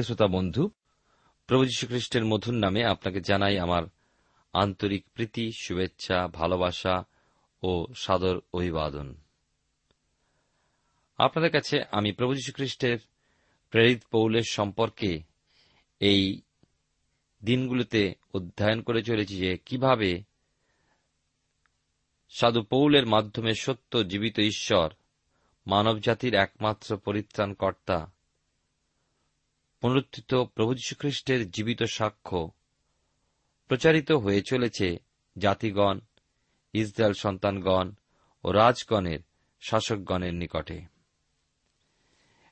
প্রিয় শ্রোতা বন্ধু, প্রভু খ্রিস্টের মধুর নামে আপনাকে জানাই আমার আন্তরিক প্রীতি, শুভেচ্ছা, ভালোবাসা ও সাদর অভিবাদন। আপনাদের কাছে আমি প্রভু খ্রিস্টের প্রেরিত পৌলের সম্পর্কে এই দিনগুলোতে অধ্যয়ন করে চলেছি যে কীভাবে সাধু পৌলের মাধ্যমে সত্য জীবিত ঈশ্বর মানবজাতির একমাত্র পরিত্রাণকর্তা পুনরুত্থিত প্রভু যীশুখ্রিস্টের জীবিত সাক্ষ্য প্রচারিত হয়ে চলেছে জাতিগণ, ইসরায়েল সন্তানগণ ও রাজগণের শাসকগণের নিকটে।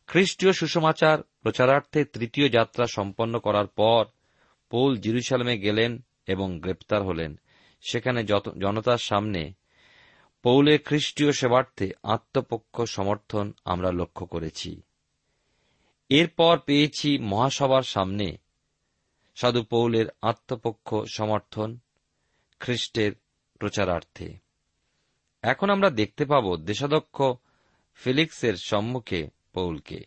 খ্রিস্টীয় সুসমাচার প্রচারার্থে তৃতীয় যাত্রা সম্পন্ন করার পর পৌল জিরুসালামে গেলেন এবং গ্রেপ্তার হলেন। সেখানে জনতার সামনে পৌলের খ্রিস্টীয় সেবার্থে আত্মপক্ষ সমর্থন আমরা লক্ষ্য করেছি। এরপর পেয়েছি মহাসভার সামনে। সাধু পৌলের আত্মপক্ষ সমর্থন, খ্রিস্টের প্রচারার্থে। এখন আমরা দেখতে পাব দেশাধ্যক্ষ ফিলিক্সের সম্মুখে পৌলকে।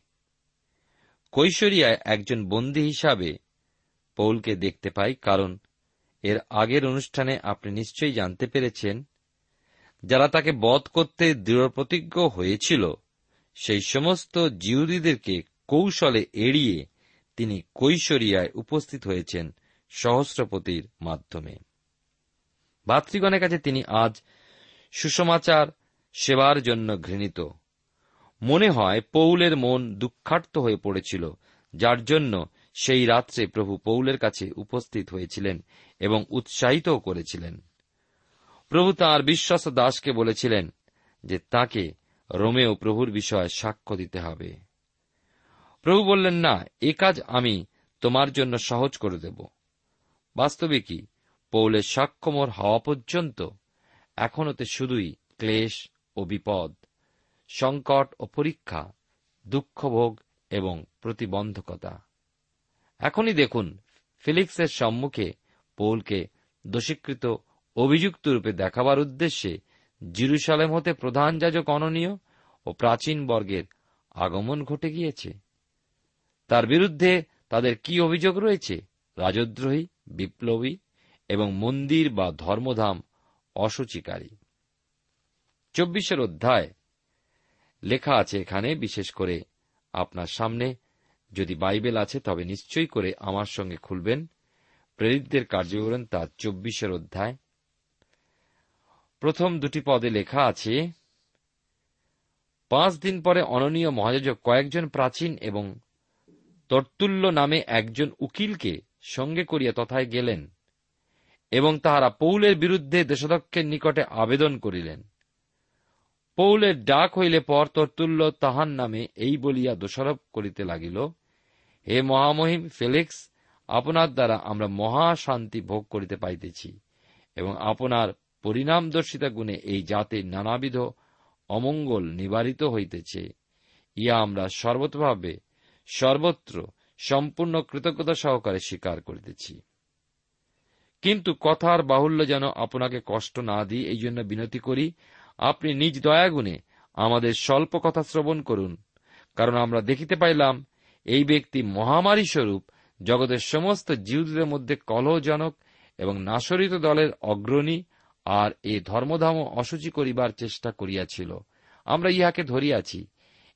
কৈশোরিয়ায় একজন বন্দী হিসাবে পৌলকে দেখতে পাই, কারণ এর আগের অনুষ্ঠানে আপনি নিশ্চয়ই জানতে পেরেছেন, যারা তাকে বধ করতে দৃঢ়প্রতিজ্ঞ হয়েছিল, সেই সমস্ত জিহুদীদেরকে কৌশলে এড়িয়ে তিনি কৈশরিয়ায় উপস্থিত হয়েছেন সহস্রপতির মাধ্যমে। ভাতৃগণের কাছে তিনি আজ সুসমাচার সেবার জন্য ঘৃণিত। মনে হয় পৌলের মন দুঃখার্ত হয়ে পড়েছিল, যার জন্য সেই রাত্রে প্রভু পৌলের কাছে উপস্থিত হয়েছিলেন এবং উৎসাহিতও করেছিলেন। প্রভু তাঁর বিশ্বাস দাসকে বলেছিলেন যে তাকে রোমেও প্রভুর বিষয়ে সাক্ষ্য দিতে হবে। প্রভু বললেন, না, এ কাজ আমি তোমার জন্য সহজ করে দেব। বাস্তবে কি, পৌলের সাক্ষ্যমর হওয়া পর্যন্ত এখনতে শুধুই ক্লেশ ও বিপদ, সংকট ও পরীক্ষা, দুঃখভোগ এবং প্রতিবন্ধকতা। এখনই দেখুন ফিলিক্সের সম্মুখে পৌলকে দোষীকৃত অভিযুক্ত রূপে দেখাবার উদ্দেশ্যে জিরুসালেম হতে প্রধান যাজক অননীয় ও প্রাচীন বর্গের আগমন ঘটে গিয়েছে। তার বিরুদ্ধে তাদের কি অভিযোগ রয়েছে? রাজদ্রোহী, বিপ্লবী এবং মন্দির বা ধর্মধাম অসুচিকারী। চব্বিশের অধ্যায় লেখা আছে এখানে, বিশেষ করে আপনার সামনে। যদি বাইবেল আছে, তবে নিশ্চয়ই করে আমার সঙ্গে খুলবেন। প্রেরিতদের কার্যকরণ তার চব্বিশের অধ্যায়। প্রথম দুটি পদে লেখা আছে, পাঁচ দিন পরে অননীয় মহাযোজক কয়েকজন প্রাচীন এবং তর্তুল্য নামে একজন উকিলকে সঙ্গে করিয়া তথায় গেলেন এবং তাহারা পৌলের বিরুদ্ধে দেশাধ্যক্ষের নিকটে আবেদন করিলেন। পৌলের ডাক হইলে পর তর্তুল্য তাহার নামে এই বলিয়া দোষারোপ করিতে লাগিল, হে মহামহিম ফেলিক্স, আপনার দ্বারা আমরা মহা শান্তি ভোগ করিতে পাইতেছি এবং আপনার পরিণামদর্শিতা গুণে এই জাতির নানাবিধ অমঙ্গল নিবারিত হইতেছে। ইয়া আমরা সর্বতভাবে সর্বত্র সম্পূর্ণ কৃতজ্ঞতা সহকারে স্বীকার করিতেছি। কিন্তু কথার বাহুল্য যেন আপনাকে কষ্ট না দিই, এই জন্য বিনতি করি, আপনি নিজ দয়াগুণে আমাদের স্বল্প কথা শ্রবণ করুন, কারণ আমরা দেখিতে পাইলাম, এই ব্যক্তি মহামারী স্বরূপ জগতের সমস্ত জিহুদের মধ্যে কলহজনক এবং নাশরিত দলের অগ্রণী আর এ ধর্মধাম অসুচি করিবার চেষ্টা করিয়াছিল। আমরা ইহাকে ধরিয়াছি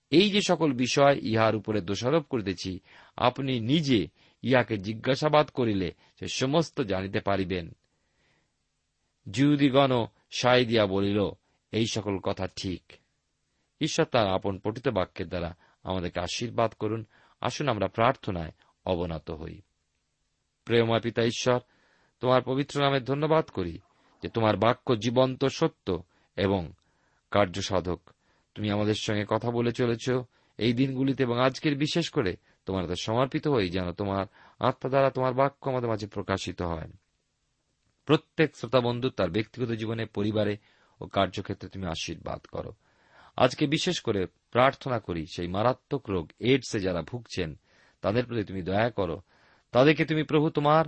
এই যে সকল বিষয় ইহার উপরে দোষারোপ করিতেছি, আপনি নিজে ইহাকে জিজ্ঞাসাবাদ করিলে সে সমস্ত জানিতে পারিবেন। জিউদিগণ সাই দিয়া বলিল, এই সকল কথা ঠিক। ঈশ্বর তার আপন পঠিত বাক্যের দ্বারা আমাদেরকে আশীর্বাদ করুন। আসুন আমরা প্রার্থনায় অবনত হই। প্রেময় পিতা ঈশ্বর, তোমার পবিত্র নামে ধন্যবাদ করি যে তোমার বাক্য জীবন্ত সত্য এবং কার্যসাধক। তুমি আমাদের সঙ্গে কথা বলে চলেছ এই দিনগুলিতে এবং আজকের বিশেষ করে তোমার হাতে সমর্পিত হই যেন তোমার আত্মা দ্বারা তোমার বাক্য আমাদের মাঝে প্রকাশিত হয়। প্রত্যেক শ্রোতা বন্ধু তার ব্যক্তিগত জীবনে, পরিবারে ও কার্যক্ষেত্রে তুমি আশীর্বাদ করো। আজকে বিশেষ করে প্রার্থনা করি সেই মারাত্মক রোগ এইডসে যারা ভুগছেন, তাদের প্রতি তুমি দয়া করো। তাদেরকে তুমি প্রভু তোমার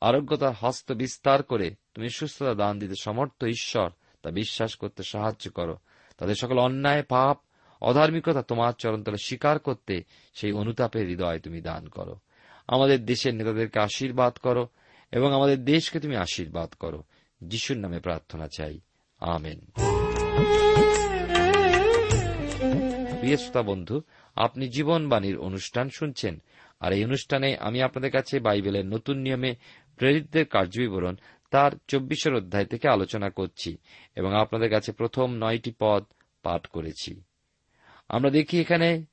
আরোগ্যতার হস্ত বিস্তার করে তুমি সুস্থতা দান দিতে সমর্থ ঈশ্বর তা বিশ্বাস করতে সাহায্য করো। তাদের সকল অন্যায়, পাপ, অধার্মিকতা তোমার চরণতলে স্বীকার করতে সেই অনুতাপের হৃদয় তুমি দান করো। আমাদের দেশের নেতাদেরকে আশীর্বাদ করো এবং আমাদের দেশকে তুমি আশীর্বাদ করো। যিশুর নামে প্রার্থনা চাই। আমেন। বন্ধু, আপনি জীবনবাণীর অনুষ্ঠান শুনছেন। আর এই অনুষ্ঠানে আমি আপনাদের কাছে বাইবেলের নতুন নিয়মে প্রেরিতদের কার্যবিবরণ তার চব্বিশের অধ্যায় থেকে আলোচনা করছি এবং আপনাদের কাছে প্রথম নয়টি পদ পাঠ করেছি। আমরা দেখি এখানে,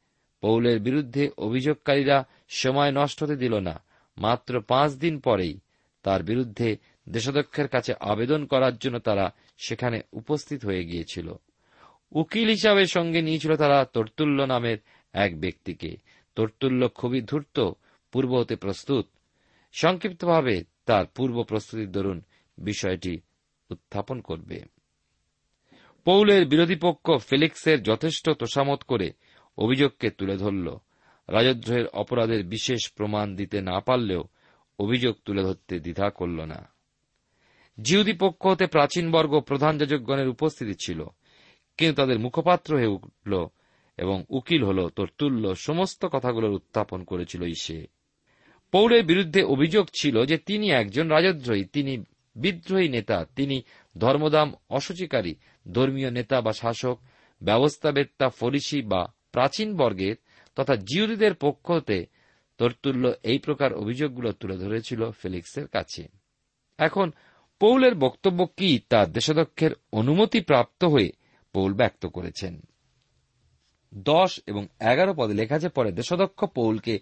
পৌলের বিরুদ্ধে অভিযোগকারীরা সময় নষ্ট হতে দিল না, মাত্র পাঁচ দিন পরেই তার বিরুদ্ধে দেশাধ্যক্ষের কাছে আবেদন করার জন্য তারা সেখানে উপস্থিত হয়ে গিয়েছিল। উকিল হিসাবে সঙ্গে নিয়েছিল তারা তর্তুল্য নামের এক ব্যক্তিকে। তর্তুল্য খুবই ধূর্ত, পূর্ব হতে প্রস্তুত। সংক্ষিপ্তভাবে তার পূর্ব প্রস্তুতির দরুন বিষয়টি উত্থাপন করবে। পৌলের বিরোধী পক্ষ ফেলিক্সের যথেষ্ট তোষামত করে অভিযোগকে তুলে ধরল। রাজদ্রোহের অপরাধের বিশেষ প্রমাণ দিতে না পারলেও অভিযোগ তুলে ধরতে দ্বিধা করল না। জিহুদি পক্ষ হতে প্রাচীন বর্গ প্রধান যাজকগণের উপস্থিতি ছিল, কিন্তু তাদের মুখপাত্র হয়ে উঠল এবং উকিল হল তর্তুল্য সমস্ত কথাগুলোর উত্থাপন করেছিল সে পৌলের বিরুদ্ধে অভিযোগ ছিল যে তিনি একজন রাজদ্রোহী, তিনি বিদ্রোহী নেতা, তিনি ধর্মদাম অসূচিকারী, ধর্মীয় নেতা বা শাসক, ব্যবস্থাবেত্তা ফরিসি বা প্রাচীন বর্গের তথা জিউরিদের পক্ষ হতে তর্তুল্য এই প্রকার অভিযোগগুলো তুলে ধরেছিল ফেলিক্সের কাছে। এখন, পৌলের বক্তব্য কি তা দেশাধ্যক্ষের অনুমতি প্রাপ্ত হয়ে পৌল ব্যক্ত করেছেন। দশ এবং এগারো পদে লেখা আছে, পরে দেশাধ্যক্ষ পৌলকে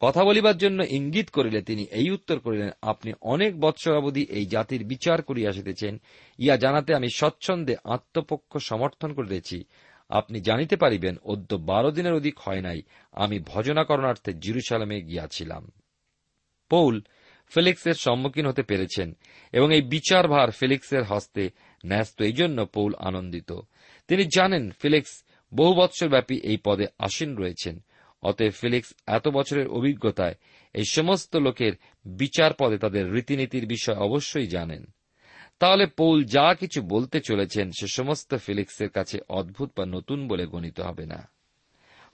কথা বলিবার জন্য ইঙ্গিত করিলে তিনি এই উত্তর করিলেন, আপনি অনেক বৎসর অবধি এই জাতির বিচার করিয়া আসিতেছেন ইয়া জানাতে আমি স্বচ্ছন্দে আত্মপক্ষ সমর্থন করিতেছি। আপনি জানিতে পারিবেন, অদ্য বারো দিনের অধিক হয় নাই, আমি ভজনাকরণার্থে জিরুসালামে গিয়াছিলাম। পৌল ফেলিক্সের সম্মুখীন হতে পেরেছেন, এবং এই বিচারভার ফেলিক্সের হস্তে ন্যস্ত এই জন্য পৌল আনন্দিত। তিনি জানেন, ফিলিক্স বহু বৎসর ব্যাপী এই পদে আসীন রয়েছেন। অতএব ফিলিক্স এত বছরের অভিজ্ঞতায় এই সমস্ত লোকের বিচার পদে তাদের রীতিনীতির বিষয় অবশ্যই জানেন। তাহলে পৌল যা কিছু বলতে চলেছেন সে সমস্ত ফিলিক্সের কাছে অদ্ভুত বা নতুন বলে গণিত হবে না।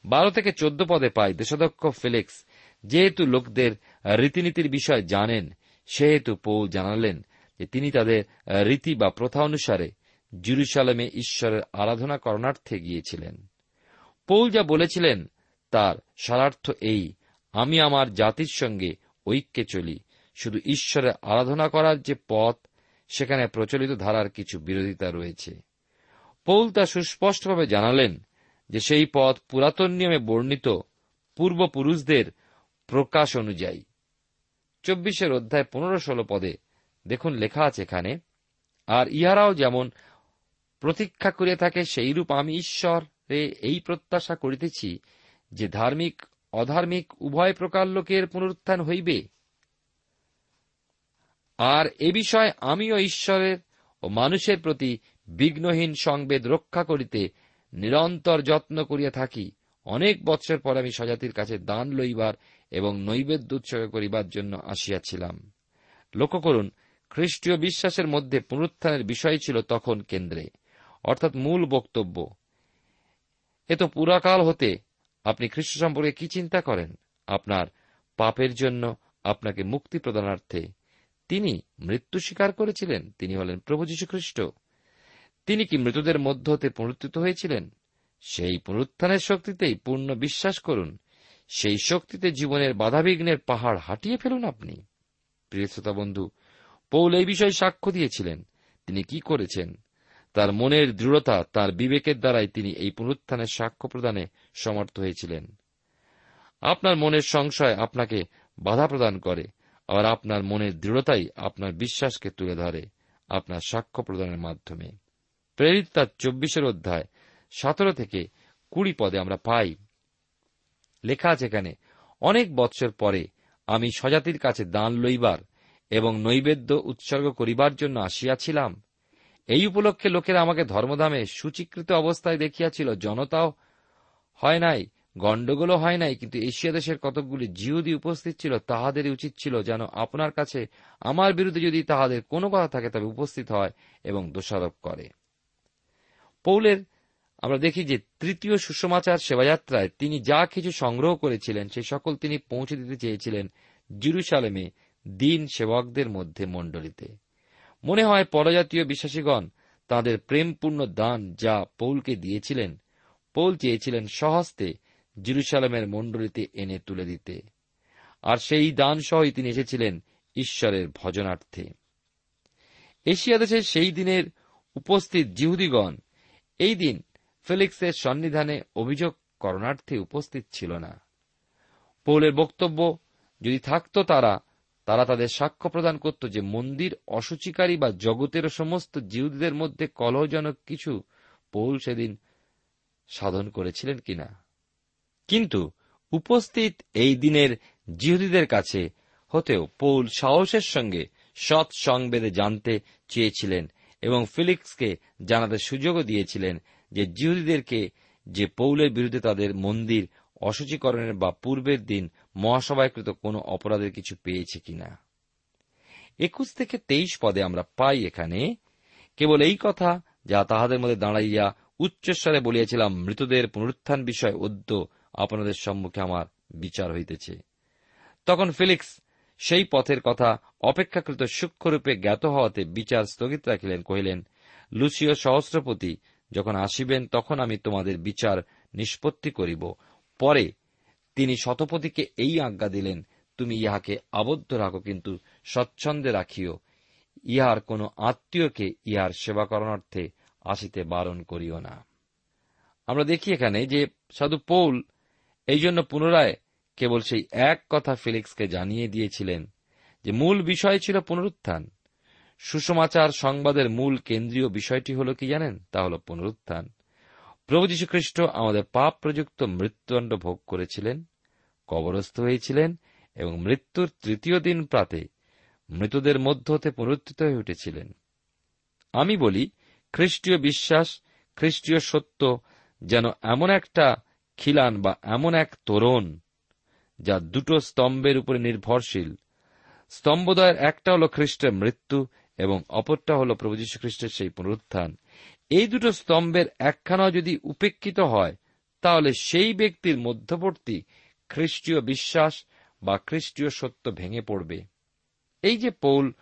বারো থেকে চোদ্দ পদে পাই দেশাধ্যক্ষ ফিলিক্স, যেহেতু লোকদের রীতিনীতির বিষয় জানেন, সেহেতু পৌল জানালেন যে তিনি তাদের রীতি বা প্রথা অনুসারে জুরুসালামে ঈশ্বরের আরাধনা করণার্থে গিয়েছিলেন। পৌল যা বলেছিলেন তার সারার্থ এই, আমি আমার জাতির সঙ্গে ঐক্যে চলি। শুধু ঈশ্বরের আরাধনা করার যে পথ, সেখানে প্রচলিত ধারার কিছু বিরোধিতা রয়েছে। পৌল তা সুস্পষ্টভাবে জানালেন যে সেই পথ পুরাতন নিয়মে বর্ণিত পূর্বপুরুষদের প্রকাশ অনুযায়ী। চব্বিশের অধ্যায় পনেরো ষোলো পদে দেখুন লেখা আছে এখানে, আর ইহারাও যেমন প্রতীক্ষা করিয়া থাকে, সেইরূপ আমি ঈশ্বরে এই প্রত্যাশা করিতেছি যে ধার্মিক, অধার্মিক, উভয় প্রকার লোকের পুনরুত্থান হইবে। আর এ বিষয়ে আমিও ঈশ্বরের ও মানুষের প্রতি বিঘ্নহীন সংবেদ রক্ষা করিতে নিরন্তর যত্ন করিয়া থাকি। অনেক বৎসর পর আমি স্বজাতির কাছে দান লইবার এবং নৈবেদ্য উৎসর্গ করিবার জন্য আসিয়াছিলাম। লক্ষ্য করুন, খ্রিস্টীয় বিশ্বাসের মধ্যে পুনরুত্থানের বিষয় ছিল তখন কেন্দ্রে। অর্থাৎ মূল বক্তব্য। এ তো পুরাকাল হতে আপনি খ্রিস্ট সম্পর্কে কি চিন্তা করেন? আপনার পাপের জন্য আপনাকে মুক্তি প্রদানার্থে তিনি মৃত্যু স্বীকার করেছিলেন। তিনি হলেন প্রভু যীশু খ্রিস্ট তিনি কি মৃতদের মধ্য হতে পুনরুত্থিত হয়েছিলেন? সেই পুনরুত্থানের শক্তিতেই পূর্ণ বিশ্বাস করুন। সেই শক্তিতে জীবনের বাধাবিঘ্নের পাহাড় হাঁটিয়ে ফেলুন আপনি। প্রিয় শ্রোতা বন্ধু, পৌল এই বিষয়ে সাক্ষ্য দিয়েছিলেন। তিনি কি করেছেন? তার মনের দৃঢ়তা, তার বিবেকের দ্বারাই তিনি এই পুনরুত্থানের সাক্ষ্য প্রদানে সমর্থ হয়েছিলেন। আপনার মনের সংশয় আপনাকে বাধা প্রদান করে আর আপনার মনের দৃঢ়তাই আপনার বিশ্বাসকে তুলে ধরে আপনার সাক্ষ্য প্রদানের মাধ্যমে। প্রেরিত তার চব্বিশের অধ্যায় সতেরো থেকে কুড়ি পদে আমরা পাই। লেখা আছে এখানে, অনেক বৎসর পরে আমি স্বজাতির কাছে দান লইবার এবং নৈবেদ্য উৎসর্গ করিবার জন্য আসিয়াছিলাম। এই উপলক্ষে লোকেরা আমাকে ধর্মধামে সুচিকৃত অবস্থায় দেখিয়াছিল, জনতাও হয় নাই, গণ্ডগোলও হয় নাই, কিন্তু এশিয়া দেশের কতকগুলি জিহুদি উপস্থিত ছিল তাহাদের উচিত ছিল যেন আপনার কাছে আমার বিরুদ্ধে যদি তাহাদের কোনো কথা থাকে, তবে উপস্থিত হয় এবং দোষারোপ করে। পৌলের, আমরা দেখি যে তৃতীয় সুষমাচার সেবাযাত্রায় তিনি যা কিছু সংগ্রহ করেছিলেন, সে সকল তিনি পৌঁছে দিতে চেয়েছিলেন জিরুসালেমে দিন সেবকদের মধ্যে মণ্ডলীতে। মনে হয় পরজাতীয় বিশ্বাসীগণ তাদের প্রেমপূর্ণ দান যা পৌলকে দিয়েছিলেন পৌল চেয়েছিলেন সহস্তে জিরুসালামের মণ্ডলীতে এনে তুলে দিতে। আর সেই দান সহই তিনি এসেছিলেন ঈশ্বরের ভজনার্থে। এশিয়া দেশের সেই দিনের উপস্থিত জিহুদিগণ এই দিন ফেলিক্সের সন্নিধানে অভিযোগ করণার্থে উপস্থিত ছিল না। পৌলের বক্তব্য, যদি থাকত তারা তারা তাদের সাক্ষ্য প্রদান করত যে মন্দির অসুচিকারী বা জগতের সমস্ত জিহুদীদের মধ্যে কলহজনক কিছু। পৌল সেদিন সাধন করেছিলেন কিনা। কিন্তু উপস্থিত এই দিনের জিহুদীদের কাছে হতেও পৌল সাহসের সঙ্গে সৎ সংবেদে জানতে চেয়েছিলেন এবং ফিলিক্সকে জানাতে সুযোগও দিয়েছিলেন যে জিহুদীদেরকে যে পৌলের বিরুদ্ধে তাদের মন্দির অসুচীকরণের বা পূর্বের দিন মহাসভায়কৃত কোনো অপরাধের কিছু পেয়েছে কিনা। একুশ থেকে তেইশ পদে আমরা পাই এখানে, কেবল এই কথা যা তাহাদের মধ্যে দাঁড়াইয়া উচ্চস্বরে বলিয়াছিলাম, মৃতদের পুনরুত্থান বিষয় অদ্য আপনাদের সম্মুখে আমার বিচার হইতেছে। তখন ফিলিক্স সেই পথের কথা অপেক্ষাকৃত সূক্ষ্মরূপে জ্ঞাত হওয়াতে বিচার স্থগিত রাখিলেন, কহিলেন লুসিও সহস্রপতি, যখন আসিবেন, তখন আমি তোমাদের বিচার নিষ্পত্তি করিব। পরে তিনি শতপতিকে এই আজ্ঞা দিলেন, তুমি ইহাকে আবদ্ধ রাখো, কিন্তু স্বচ্ছন্দে রাখিও। ইহার কোন আত্মীয়কে ইহার সেবা করণার্থে আসিতে বারণ করিও না। আমরা দেখি এখানে যে সাধু পৌল এই জন্য পুনরায় কেবল সেই এক কথা ফিলিক্সকে জানিয়ে দিয়েছিলেন যে মূল বিষয় ছিল পুনরুত্থান। সুসমাচার সংবাদের মূল কেন্দ্রীয় বিষয়টি হল কি জানেন? তা হল পুনরুত্থান। প্রভু যীশুখ্রিস্ট আমাদের পাপ প্রযুক্ত মৃত্যুদণ্ড ভোগ করেছিলেন, কবরস্থ হয়েছিলেন এবং মৃত্যুর তৃতীয় দিন প্রাতে মৃতদের মধ্য হতে পুনরুত্থিত হয়ে উঠেছিলেন। আমি বলি খ্রিস্টীয় বিশ্বাস, খ্রিস্টীয় সত্য যেন এমন একটা খিলান বা এমন এক তোরণ যা দুটো স্তম্ভের উপরে নির্ভরশীল। স্তম্ভদয়ের একটা হল খ্রিস্টের মৃত্যু এবং অপরটা হল প্রভু যীশু খ্রিস্টের সেই পুনরুত্থান। এই দুটো স্তম্ভের একখানা যদি উপেক্ষিত হয়, তাহলে সেই ব্যক্তির মধ্যবর্তী খ্রিস্টীয় বিশ্বাস বা খ্রিস্টীয় সত্য ভেঙে পড়বে। এই যে পৌল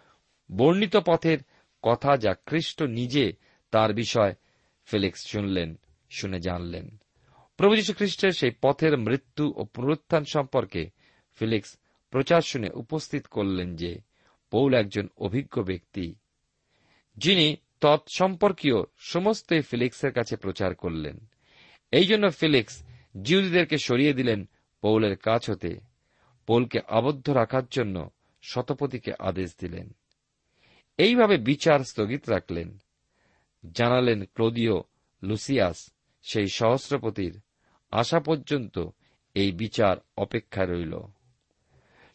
বর্ণিত পথের কথা যা খ্রিস্ট নিজে তার বিষয় ফেলিক্স শুনলেন, শুনে জানলেন। প্রভু যীশু খ্রিস্টের সেই পথের মৃত্যু ও পুনরুত্থান সম্পর্কে ফিলিক্স প্রচার শুনে উপস্থিত করলেন যে পৌল একজন অভিজ্ঞ ব্যক্তি, যিনি তৎসম্পর্কীয় সমস্তই ফিলিক্সের কাছে প্রচার করলেন। এই জন্য ফিলিক্স জিউদিদেরকে সরিয়ে দিলেন পৌলের কাছ হতে। পৌলকে আবদ্ধ রাখার জন্য শতপতিকে আদেশ দিলেন। এইভাবে বিচার স্থগিত রাখলেন। জানালেন ক্লোদিও লুসিয়াস, সেই সহস্রপতির। আসা পর্যন্ত এই বিচার অপেক্ষা রইল।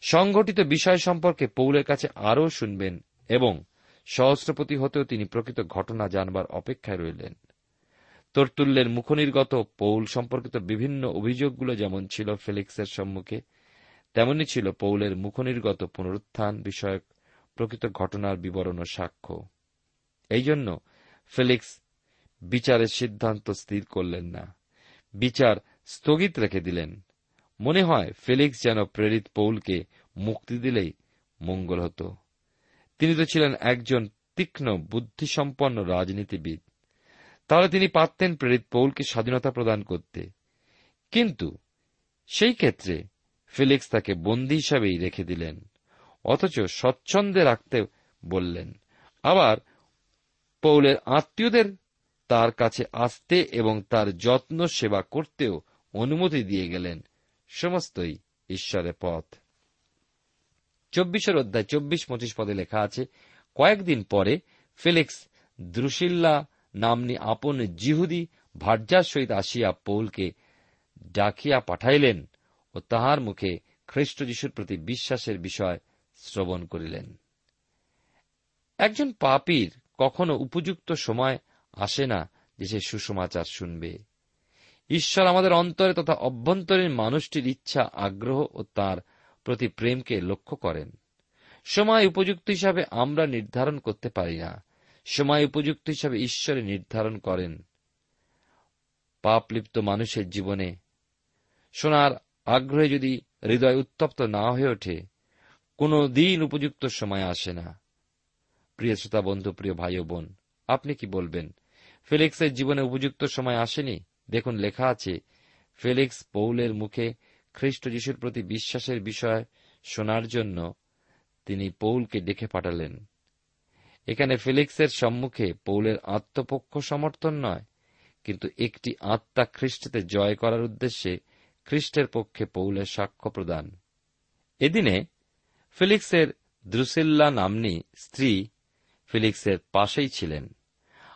সংঘটিত বিষয় সম্পর্কে পৌলের কাছে আরও শুনবেন এবং সহস্রপতি হতেও তিনি প্রকৃত ঘটনা জানবার অপেক্ষায় রইলেন। তর্তুল্যের মুখনির্গত পৌল সম্পর্কিত বিভিন্ন অভিযোগগুলো যেমন ছিল ফেলিক্সের সম্মুখে, তেমনি ছিল পৌলের মুখনির্গত পুনরুত্থান বিষয়ক প্রকৃত ঘটনার বিবরণ ও সাক্ষ্য। এই জন্য ফেলিক্স, বিচারের সিদ্ধান্ত স্থির করলেন না। বিচার স্থগিত রেখে দিলেন। মনে হয় ফেলিক্স যেন প্রেরিত পৌলকে মুক্তি দিলেই মঙ্গল হতো। তিনি তো ছিলেন একজন তীক্ষ্ণ বুদ্ধিসম্পন্ন রাজনীতিবিদ। তাহলে তিনি পারতেন প্রেরিত পৌলকে স্বাধীনতা প্রদান করতে। কিন্তু সেই ক্ষেত্রে ফিলিক্স তাকে বন্দী হিসাবেই রেখে দিলেন, অথচ স্বচ্ছন্দে রাখতে বললেন। আবার পৌলের আত্মীয়দের তার কাছে আসতে এবং তার যত্ন সেবা করতেও অনুমতি দিয়ে গেলেন। সমস্তই ঈশ্বরের পথ। চব্বিশের অধ্যায় চব্বিশ পঁচিশ পদে লেখা আছে, কয়েকদিন পরে ফিলিক্স দ্রুশিল্লা নামনি আপন জিহুদি ভার্যার সহিত আসিয়া পৌলকে ডাকিয়া পাঠাইলেন ও তাহার মুখে খ্রিস্ট যিশুর প্রতি বিশ্বাসের বিষয় শ্রবণ করিলেন। একজন পাপীর কখনো উপযুক্ত সময় আসে না যে সে সুসমাচার শুনবে। ঈশ্বর আমাদের অন্তরে তথা অভ্যন্তরীণ মানুষটির ইচ্ছা, আগ্রহ ও তার প্রতি প্রেমকে লক্ষ্য করেন। সময় উপযুক্ত হিসাবে আমরা নির্ধারণ করতে পারি না। সময় উপযুক্ত হিসাবে ঈশ্বরে নির্ধারণ করেন। পাপলিপ্ত মানুষের জীবনে শোনার আগ্রহে যদি হৃদয় উত্তপ্ত না হয়ে ওঠে, কোন দিন উপযুক্ত সময় আসে না। প্রিয় শ্রোতা বন্ধু, প্রিয় ভাই ও বোন, আপনি কি বলবেন? ফেলিক্সের জীবনে উপযুক্ত সময় আসেনি? দেখুন, লেখা আছে, ফেলিক্স পৌলের মুখে খ্রিস্ট যিশুর প্রতি বিশ্বাসের বিষয় শোনার জন্য তিনি পৌলকে ডেকে পাঠালেন। এখানে ফেলিক্সের সম্মুখে পৌলের আত্মপক্ষ সমর্থন নয়, কিন্তু একটি আত্মা খ্রিস্টতে জয় করার উদ্দেশ্যে খ্রিস্টের পক্ষে পৌলের সাক্ষ্য প্রদান। এদিনে ফিলিক্সের দ্রুসিল্লা নামনি স্ত্রী ফিলিক্সের পাশেই ছিলেন।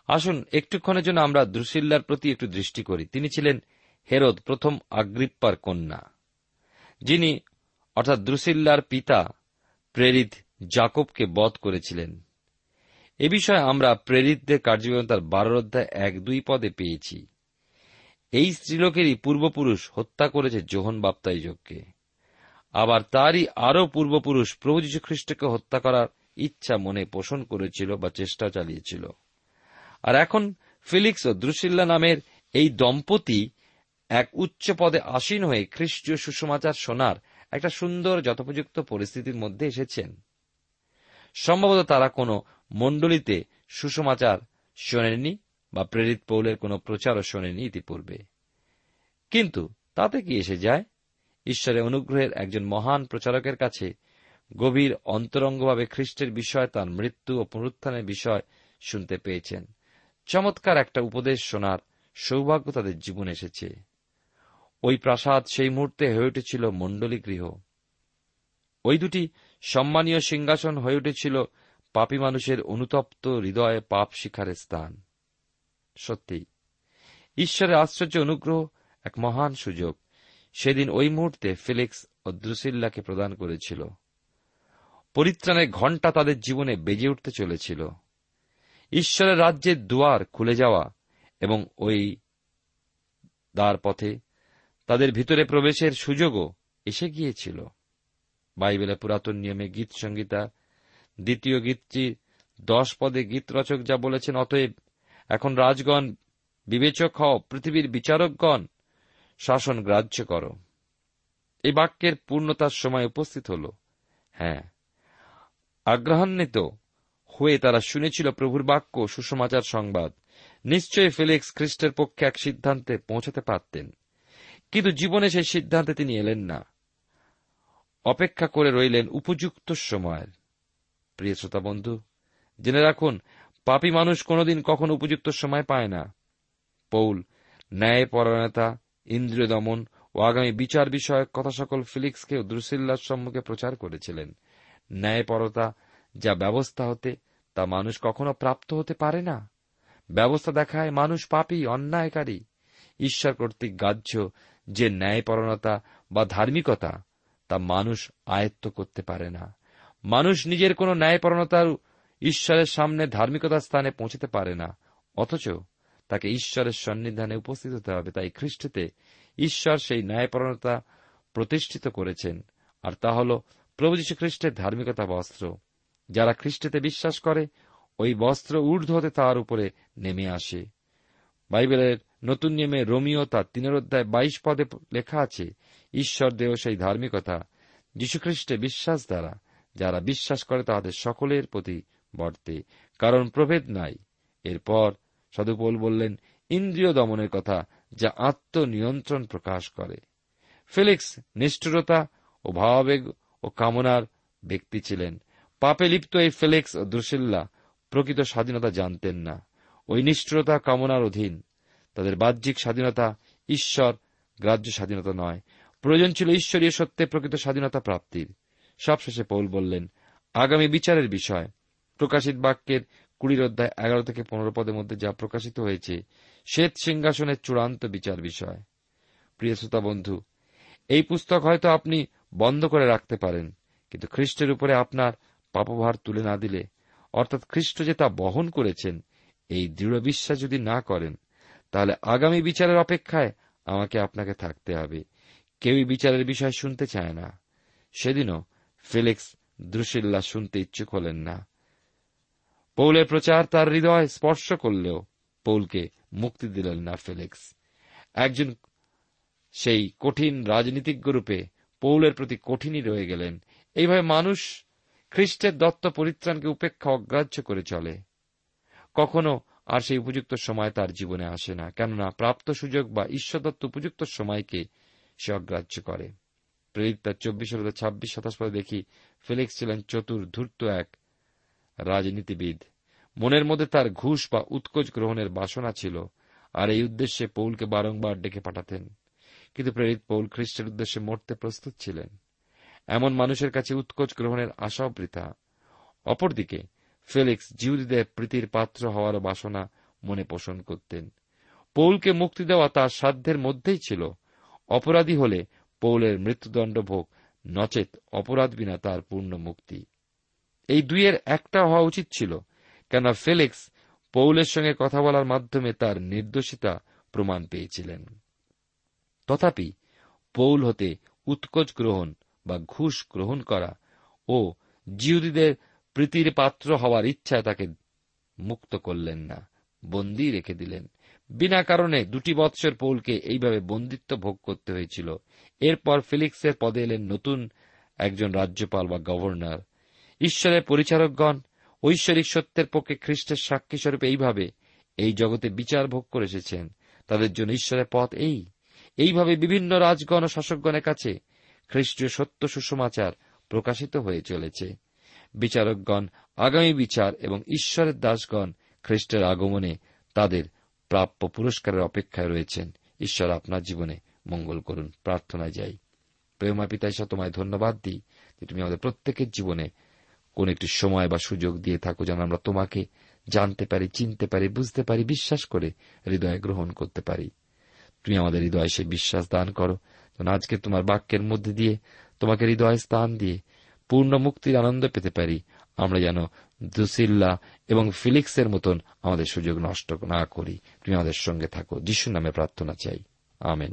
আসুন, একটুক্ষণের জন্য আমরা দ্রুসিল্লার প্রতি একটু দৃষ্টি করি। তিনি ছিলেন হেরদ প্রথম আগ্রিপ্পার কন্যা, যিনি, অর্থাৎ দ্রুসিল্লার পিতা প্রেরিত জাকবকে বধ করেছিলেন। এ বিষয়ে আমরা প্রেরিতদের কার্যবিবরণ তার বারোর অধ্যায় এক দুই পদে পেয়েছি। এই স্ত্রীলোকেরই পূর্বপুরুষ হত্যা করেছে যোহন বাপ্তাইযোগকে আবার তারই আরও পূর্বপুরুষ প্রভু যীশু খ্রিস্টকে হত্যা করার ইচ্ছা মনে পোষণ করেছিল বা চেষ্টা চালিয়েছিল। আর এখন ফিলিক্স ও দ্রুশিল্লা নামের এই দম্পতি এক উচ্চ পদে আসীন হয়ে খ্রিস্টীয় সুসমাচার শোনার একটা সুন্দর যথোপযুক্ত পরিস্থিতির মধ্যে এসেছেন। সম্ভবত তারা কোনো মণ্ডলীতে সুসমাচার শোনেননি বা প্রেরিত পৌলের কোনো প্রচারও শোনেনি ইতিপূর্বে। কিন্তু তাতে কি এসে যায়? ঈশ্বরের অনুগ্রহের একজন মহান প্রচারকের কাছে গভীর অন্তরঙ্গভাবে খ্রিস্টের বিষয়, তার মৃত্যু ও পুনরুত্থানের বিষয় শুনতে পেয়েছেন। চমৎকার একটা উপদেশ শোনার সৌভাগ্য তাদের জীবন এসেছে। ওই প্রাসাদ সেই মুহূর্তে হয়ে উঠেছিল মণ্ডলী গৃহ ওই দুটি সম্মানীয় সিংহাসন হয়ে উঠেছিল পাপী মানুষের অনুতপ্ত হৃদয়ে পাপ শিখারের স্থান। সত্যি, ঈশ্বরের আশ্চর্য অনুগ্রহ এক মহান সুযোগ। সেদিন ওই মুহূর্তে ফিলিক্স ও দ্রুসিল্লাকে প্রদান করেছিল। পরিত্রাণের ঘণ্টা তাদের জীবনে বেজে উঠতে চলেছিল। ঈশ্বরের রাজ্যের দুয়ার খুলে যাওয়া এবং ওই দ্বার পথে তাদের ভিতরে প্রবেশের সুযোগও এসে গিয়েছিল। বাইবেলের পুরাতন নিয়মে গীত সংগীতা দ্বিতীয় গীতটি দশ পদে গীত রচক যা বলেছেন, অতএব এখন রাজগণ, বিবেচক হও, পৃথিবীর বিচারকগণ, শাসন গ্রাহ্য কর। এই বাক্যের পূর্ণতার সময় উপস্থিত হল। হ্যাঁ আগ্রহান্বিত হয়ে তারা শুনেছিল প্রভুর বাক্য সুসমাচার সংবাদ। নিশ্চয়ই ফেলিক্স খ্রিস্টের পক্ষে এক সিদ্ধান্তে পৌঁছাতে পারতেন। কিন্তু জীবনে সেই সিদ্ধান্তে তিনি এলেন না। অপেক্ষা করে রইলেন উপযুক্ত সময়ের। প্রিয় শ্রোতা বন্ধু, জেনে রাখুন, পাপী মানুষ কোনোদিন কখনো উপযুক্ত সময় পায় না। পৌল ন্যায় পরায়ণতা ইন্দ্রিয় দমন ও আগামী বিচার বিষয়ক কথা সকল ফিলিক্সকে দ্রুসিল্লার সম্মুখে প্রচার করেছিলেন। ন্যায়পরতা যা ব্যবস্থা হতে তা মানুষ কখনো প্রাপ্ত হতে পারে না। ব্যবস্থা দেখায় মানুষ পাপী, অন্যায়কারী। ঈশ্বর কর্তৃক গাহ্য যে ন্যায়পরণতা বা ধার্মিকতা, তা মানুষ আয়ত্ত করতে পারে না। মানুষ নিজের কোন ন্যায়পরণতার ঈশ্বরের সামনে ধার্মিকতার স্থানে পৌঁছতে পারে না, অথচ তাকে ঈশ্বরের সন্নিধানে উপস্থিত হতে হবে। তাই খ্রিস্টতে ঈশ্বর সেই ন্যায়পরণতা প্রতিষ্ঠিত করেছেন। আর তা হল প্রভু যীশু খ্রিস্টের ধার্মিকতা বস্ত্র। যারা খ্রিস্টেতে বিশ্বাস করে, ওই বস্ত্র ঊর্ধ্ব হতে তার উপরে নেমে আসে। বাইবেলের নতুন নিয়মে রোমিও তার তিনের অধ্যায় বাইশ পদে লেখা আছে, ঈশ্বর দেহ সেই ধার্মিকতা, যীশুখ্রিস্টে বিশ্বাস দ্বারা। যারা বিশ্বাস করে তাদের সকলের প্রতি বর্তে, কারণ প্রভেদ নাই। এরপর সদুপোল বললেন, ইন্দ্রিয় দমনের কথা যা আত্মনিয়ন্ত্রণ প্রকাশ করে। ফিলিক্স, নিষ্ঠুরতা ও ভাবাবেগ ও কামনার ব্যক্তি ছিলেন। পাপে লিপ্ত এই ফেলেক্স ও দুশিল্লা প্রকৃত স্বাধীনতা জানতেন না। ওই নিষ্ঠুরতা কামনার অধীন। তাদের বাহ্যিক স্বাধীনতা ঈশ্বর, গ্রাহ্য স্বাধীনতা নয়। প্রয়োজন ছিল ঈশ্বরীয় সত্যে প্রকৃত স্বাধীনতা প্রাপ্তির। সবশেষে পৌল বললেন, আগামী বিচারের বিষয়। প্রকাশিত বাক্যের কুড়ির অধ্যায় এগারো থেকে পনেরো পদের মধ্যে যা প্রকাশিত হয়েছে, শ্বেত সিংহাসনের চূড়ান্ত বিচার বিষয়। প্রিয় শ্রোতা বন্ধু এই পুস্তক হয়তো আপনি বন্ধ করে রাখতে পারেন, কিন্তু খ্রিস্টের উপরে আপনার পাপভার তুলে না দিলে, অর্থাৎ খ্রিস্ট যে তা বহন করেছেন, এই দৃঢ় বিশ্বাস যদি না করেন, তাহলে আগামী বিচারের অপেক্ষায় আমাকে আপনাকে থাকতে হবে। কেউই বিচারের বিষয় শুনতে চায় না। সেদিনও ফেলিক্স দ্রুশিল্লা শুনতে ইচ্ছুক হলেন না। পৌলের প্রচার তার হৃদয় স্পর্শ করলেও পৌলকে মুক্তি দিলেন না ফেলিক্স। একজন সেই কঠিন রাজনীতিজ্ঞ রূপে পৌলের প্রতি কঠিনই রয়ে গেলেন। এইভাবে মানুষ খ্রিস্টের দত্ত পরিত্রাণকে উপেক্ষা অগ্রাহ্য করে চলে। কখনো আর সেই উপযুক্ত সময় তার জীবনে আসে না, কেননা প্রাপ্ত সুযোগ বা ঈশ্বরদত্ত উপযুক্ত সময়কে সে অগ্রাহ্য করে। প্রেরিত তার চব্বিশ ছাব্বিশ সাতাশ পরে দেখি ফেলিক্স ছিলেন চতুর ধূর্ত এক রাজনীতিবিদ। মনের মধ্যে তার ঘুষ বা উৎকোচ গ্রহণের বাসনা ছিল, আর এই উদ্দেশ্যে পৌলকে বারংবার ডেকে পাঠাতেন। কিন্তু প্রেরিত পৌল খ্রিস্টের উদ্দেশ্যে মরতে প্রস্তুত ছিলেন। এমন মানুষের কাছে উৎকোচ গ্রহণের আশাও বৃথা। অপরদিকে, ফেলিক্স জিউদিদের প্রীতির পাত্র হওয়ার বাসনা মনে পোষণ করতেন। পৌলকে মুক্তি দেওয়া তার সাধ্যের মধ্যেই ছিল। অপরাধী হলে পৌলের মৃত্যুদণ্ড ভোগ, নচেত অপরাধ বিনা তার পূর্ণ মুক্তি। এই দুইয়ের একটা হওয়া উচিত ছিল কেন ফেলিক্স পৌলের সঙ্গে কথা বলার মাধ্যমে তার নির্দোষিতা প্রমাণ পেয়েছিলেন। তথাপি পৌল হতে উৎকোচ গ্রহণ বা ঘুষ গ্রহণ করা ও জিহুদীদের প্রীতির পাত্র হওয়ার ইচ্ছায় তাকে মুক্ত করলেন না, বন্দী রেখে দিলেন। বিনা কারণে দুটি বৎসর পৌলকে এইভাবে বন্দিত্ব ভোগ করতে হয়েছিল। এরপর ফিলিক্সের পদে এলেন নতুন একজন রাজ্যপাল বা গভর্নর। ঈশ্বরের পরিচারকগণ ঐশ্বরিক সত্যের পক্ষে খ্রিস্টের সাক্ষী স্বরূপ এইভাবে এই জগতে বিচার ভোগ করে এসেছেন। তাদের জন্য ঈশ্বরের পথ এই। এইভাবে বিভিন্ন রাজগণ ও শাসকগণের কাছে খ্রিস্টীয় সত্য সুসমাচার প্রকাশিত হয়ে চলেছে। বিচারকগণ, আগামী বিচার এবং ঈশ্বরের দাসগণ খ্রিস্টের আগমনে তাদের প্রাপ্য পুরস্কারের অপেক্ষায় রয়েছেন। ঈশ্বর আপনার জীবনে মঙ্গল করুন। প্রার্থনায় যাই। প্রেমা পিতা তোমায় ধন্যবাদ দিই যে তুমি আমাদের প্রত্যেকের জীবনে কোন একটি সময় বা সুযোগ দিয়ে থাকো যেন আমরা তোমাকে জানতে পারি, চিনতে পারি, বুঝতে পারি, বিশ্বাস করে হৃদয়ে গ্রহণ করতে পারি। তুমি আমাদের হৃদয়ে সে বিশ্বাস দান করো। যেন আজকে তোমার বাক্যের মধ্যে দিয়ে, তোমাকে হৃদয় স্থান দিয়ে, পূর্ণ মুক্তির আনন্দ পেতে পারি। আমরা যেন দুসিল্লা এবং ফিলিক্সের মতন আমাদের সুযোগ নষ্ট না করি। তুমি আমাদের সঙ্গে থাকো। যিশুর নামে প্রার্থনা চাই। আমেন।